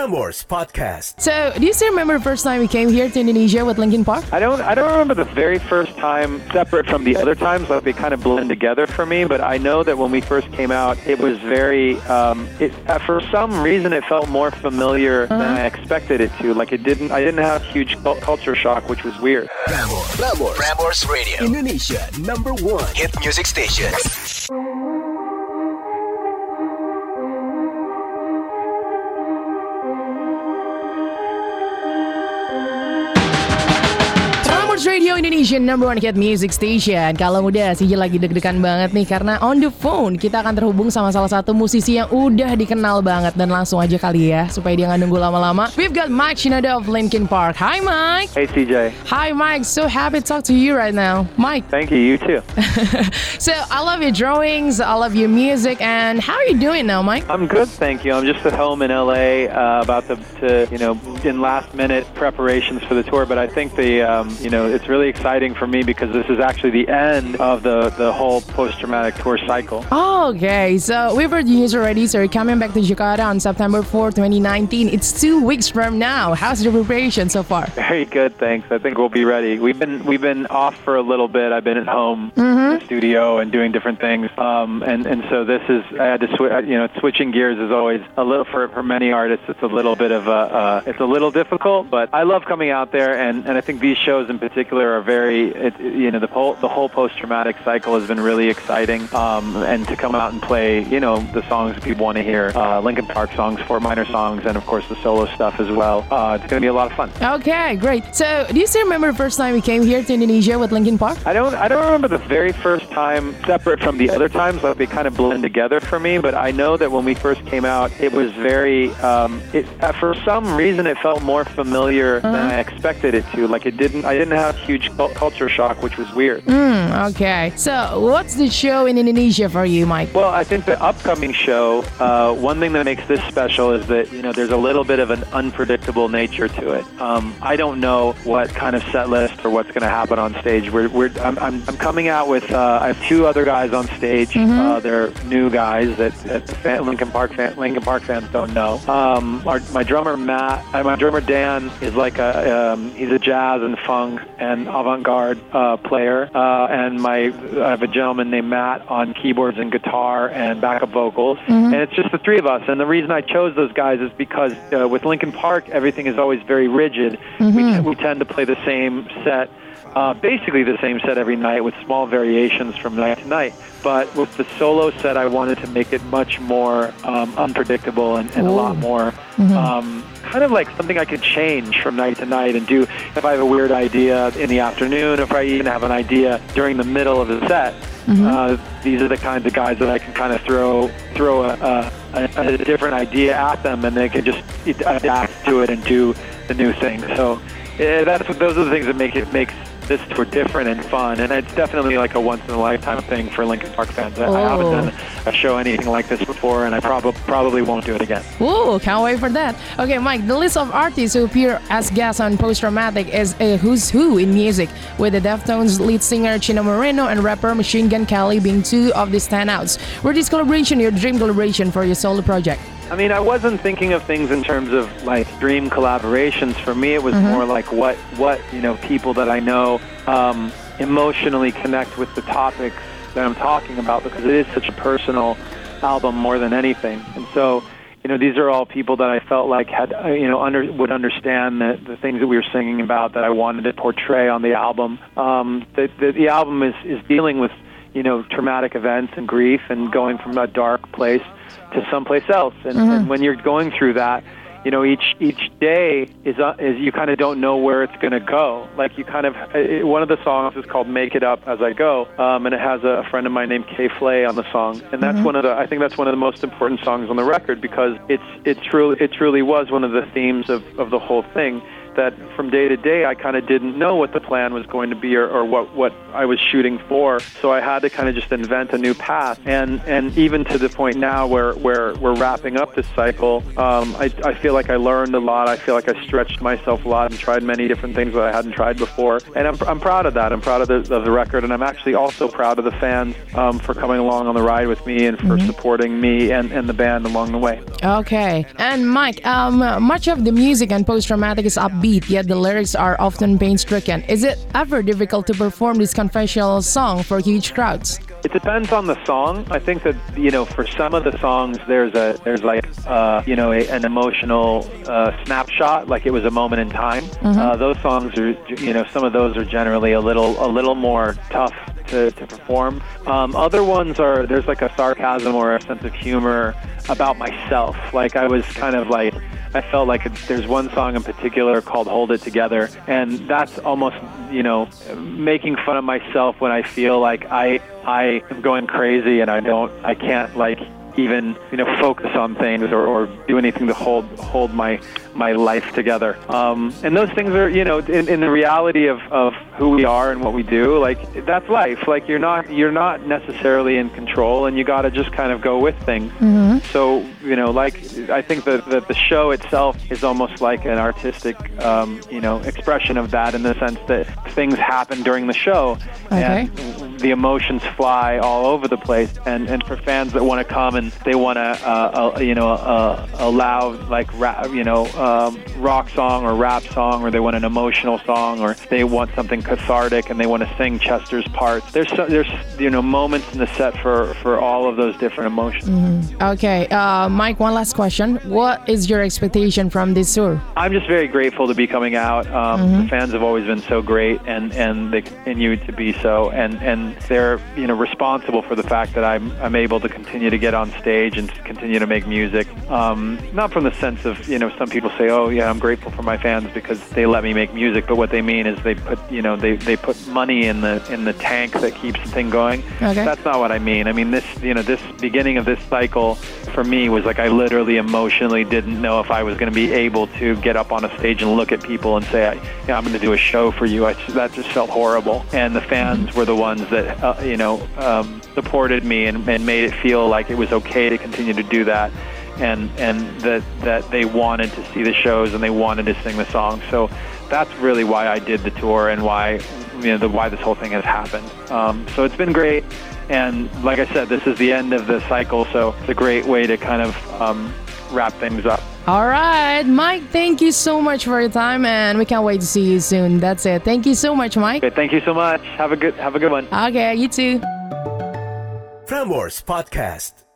Prambors Podcast. So, do you still remember the first time we came here to Indonesia with Linkin Park? I don't I don't remember the very first time separate from the other times like they kind of blend together for me but I know that when we first came out it was very um, it uh, for some reason it felt more familiar than I expected it to like it didn't I didn't have huge culture shock which was weird Prambors. Prambors. Prambors Radio. Indonesia number one. Hit music station. Radio Indonesia number one hit music station. Kalau udah sih lagi deg-degan banget nih karena on the phone kita akan terhubung sama salah satu musisi yang udah dikenal banget dan langsung aja kali ya supaya dia nggak nunggu lama-lama. We've got Mike Shinoda of Linkin Park. Hi Mike. Hey CJ Hi Mike. So happy to talk to you right now, Mike. thank you you too So I love your drawings. I love your music. And how are you doing now, Mike? I'm good thank you I'm just at home in LA uh, about to, to you know in last minute preparations for the tour but I think the um, you know it's really exciting for me because this is actually the end of the the whole post traumatic tour cycle Okay, so we've heard news already. So you're coming back to Jakarta on September 4, 2019. It's two weeks from now. How's the preparation so far? Very good, thanks. I think we'll be ready. We've been we've been off for a little bit. I've been at home in the studio and doing different things. Um, and and so this is I had to switch. You know, switching gears is always a little for for many artists. It's a little bit of a uh, it's a little difficult, but I love coming out there. And, and I think these shows in particular are very it, you know the whole the whole post traumatic cycle has been really exciting. Um, and to come out and play you know the songs people want to hear, uh, Linkin Park songs, Fort Minor songs, and of course the solo stuff as well. Uh, it's going to be a lot of fun. Okay, great. So do you still remember the first time we came here to Indonesia with Linkin Park? I don't I don't remember the very first time separate from the other times like they kind of blend together for me but I know that when we first came out it was very um, it uh, for some reason it felt more familiar than I expected it to like it didn't I didn't have huge cul- culture shock which was weird Okay. So what's the show in Indonesia for you, Mike? Well, I think the upcoming show, uh, one thing that makes this special is that you know there's a little bit of an unpredictable nature to it. Um, I don't know what kind of set list or what's going to happen on stage. We're, we're I'm, I'm, I'm coming out with uh, I have two other guys on stage. Uh, they're new guys that, that fan, Linkin Park fan, Linkin Park fans don't know. Um, our, my drummer Matt, uh, my drummer Dan is like a um, he's a jazz and funk and avant-garde uh, player, uh, and my I have a gentleman named Matt on keyboards and guitar and backup vocals, and it's just the three of us. And the reason I chose those guys is because uh, with Linkin Park, everything is always very rigid. We, t- we tend to play the same set. Uh, basically the same set every night with small variations from night to night. But with the solo set, I wanted to make it much more um, unpredictable and, and a lot more um, kind of like something I could change from night to night and do. If I have a weird idea in the afternoon, if I even have an idea during the middle of the set, uh, these are the kinds of guys that I can kind of throw throw a, a, a, a different idea at them, and they can just adapt to it and do the new thing. So yeah, that's what, those are the things that make it makes this tour different and fun, and it's definitely like a once in a lifetime thing for Linkin Park fans. I, I haven't Oh. done a show anything like this before, and I probably probably won't do it again. Whoa, can't wait for that. Okay, Mike, the list of artists who appear as guests on Post Traumatic is a who's who in music, with the Deftones lead singer Chino Moreno and rapper Machine Gun Kelly being two of the standouts. Were this collaboration your dream collaboration for your solo project? I mean, I wasn't thinking of things in terms of like dream collaborations. For me, it was more like what what you know people that I know um, emotionally connect with the topics that I'm talking about because it is such a personal album more than anything. And so, you know, these are all people that I felt like had uh, you know under would understand the the things that we were singing about that I wanted to portray on the album. Um, the, the the album is is dealing with you know traumatic events and grief and going from a dark place to someplace else. And, and when you're going through that, you know each each day is uh, is you kind of don't know where it's going to go. Like you kind of uh, one of the songs is called "Make It Up as I Go," um, and it has a, friend of mine named Kay Flay on the song, and that's one of the I think that's one of the most important songs on the record because it's it truly it truly was one of the themes of of the whole thing that from day to day I kind of didn't know what the plan was going to be or, or what what I was shooting for. So I had to kind of just invent a new path. And and even to the point now where where we're wrapping up this cycle, um, I I feel like I learned a lot. I feel like I stretched myself a lot and tried many different things that I hadn't tried before. And I'm I'm proud of that. I'm proud of the of the record, and I'm actually also proud of the fans um, for coming along on the ride with me and for supporting me and, and the band along the way. Okay. And Mike, um, much of the music and post traumatic is upbeat, yet the lyrics are often pain stricken. Is it ever difficult to perform this confessional song for huge crowds? It depends on the song. I think that you know, for some of the songs, there's a there's like uh, you know a, an emotional uh, snapshot, like it was a moment in time. Uh, those songs are you know some of those are generally a little a little more tough to, to perform. Um, other ones are there's like a sarcasm or a sense of humor about myself. Like I was kind of like I felt like there's one song in particular called "Hold It Together," and that's almost you know making fun of myself when I feel like I I am going crazy and I don't I can't like even you know focus on things or, or do anything to hold hold my my life together. Um, and those things are you know in, in the reality of, of who we are and what we do like that's life. Like you're not you're not necessarily in control and you got to just kind of go with things. mhm So you know like I think that the, the show itself is almost like an artistic um, you know expression of that in the sense that things happen during the show Okay. and the emotions fly all over the place and and for fans that want to come and they want to uh, uh, you know uh, a loud like rap you know um, rock song or rap song or they want an emotional song or they want something cathartic and they want to sing Chester's parts there's so, there's you know moments in the set for for all of those different emotions Okay. Uh, Mike, one last question. What is your expectation from this tour? I'm just very grateful to be coming out. Um, The fans have always been so great, and, and they continue to be so. And, and they're you know responsible for the fact that I'm I'm able to continue to get on stage and continue to make music. Um, not from the sense of you know some people say, oh yeah, I'm grateful for my fans because they let me make music, but what they mean is they put you know they, they put money in the in the tank that keeps the thing going. Okay. That's not what I mean. I mean this you know this beginning of this cycle for me was like I literally emotionally didn't know if I was going to be able to get up on a stage and look at people and say, yeah, I'm going to do a show for you. I, that just felt horrible. And the fans were the ones that, uh, you know, um, supported me and, and made it feel like it was okay to continue to do that. And, and that, that they wanted to see the shows and they wanted to sing the songs. So that's really why I did the tour and why, you know, the, why this whole thing has happened. Um, so it's been great. And like I said, this is the end of the cycle, so it's a great way to kind of um, wrap things up. All right, Mike, thank you so much for your time, and we can't wait to see you soon. That's it. Thank you so much, Mike. Okay, thank you so much. Have a good have a good one. Okay, you too. Prambors Podcast.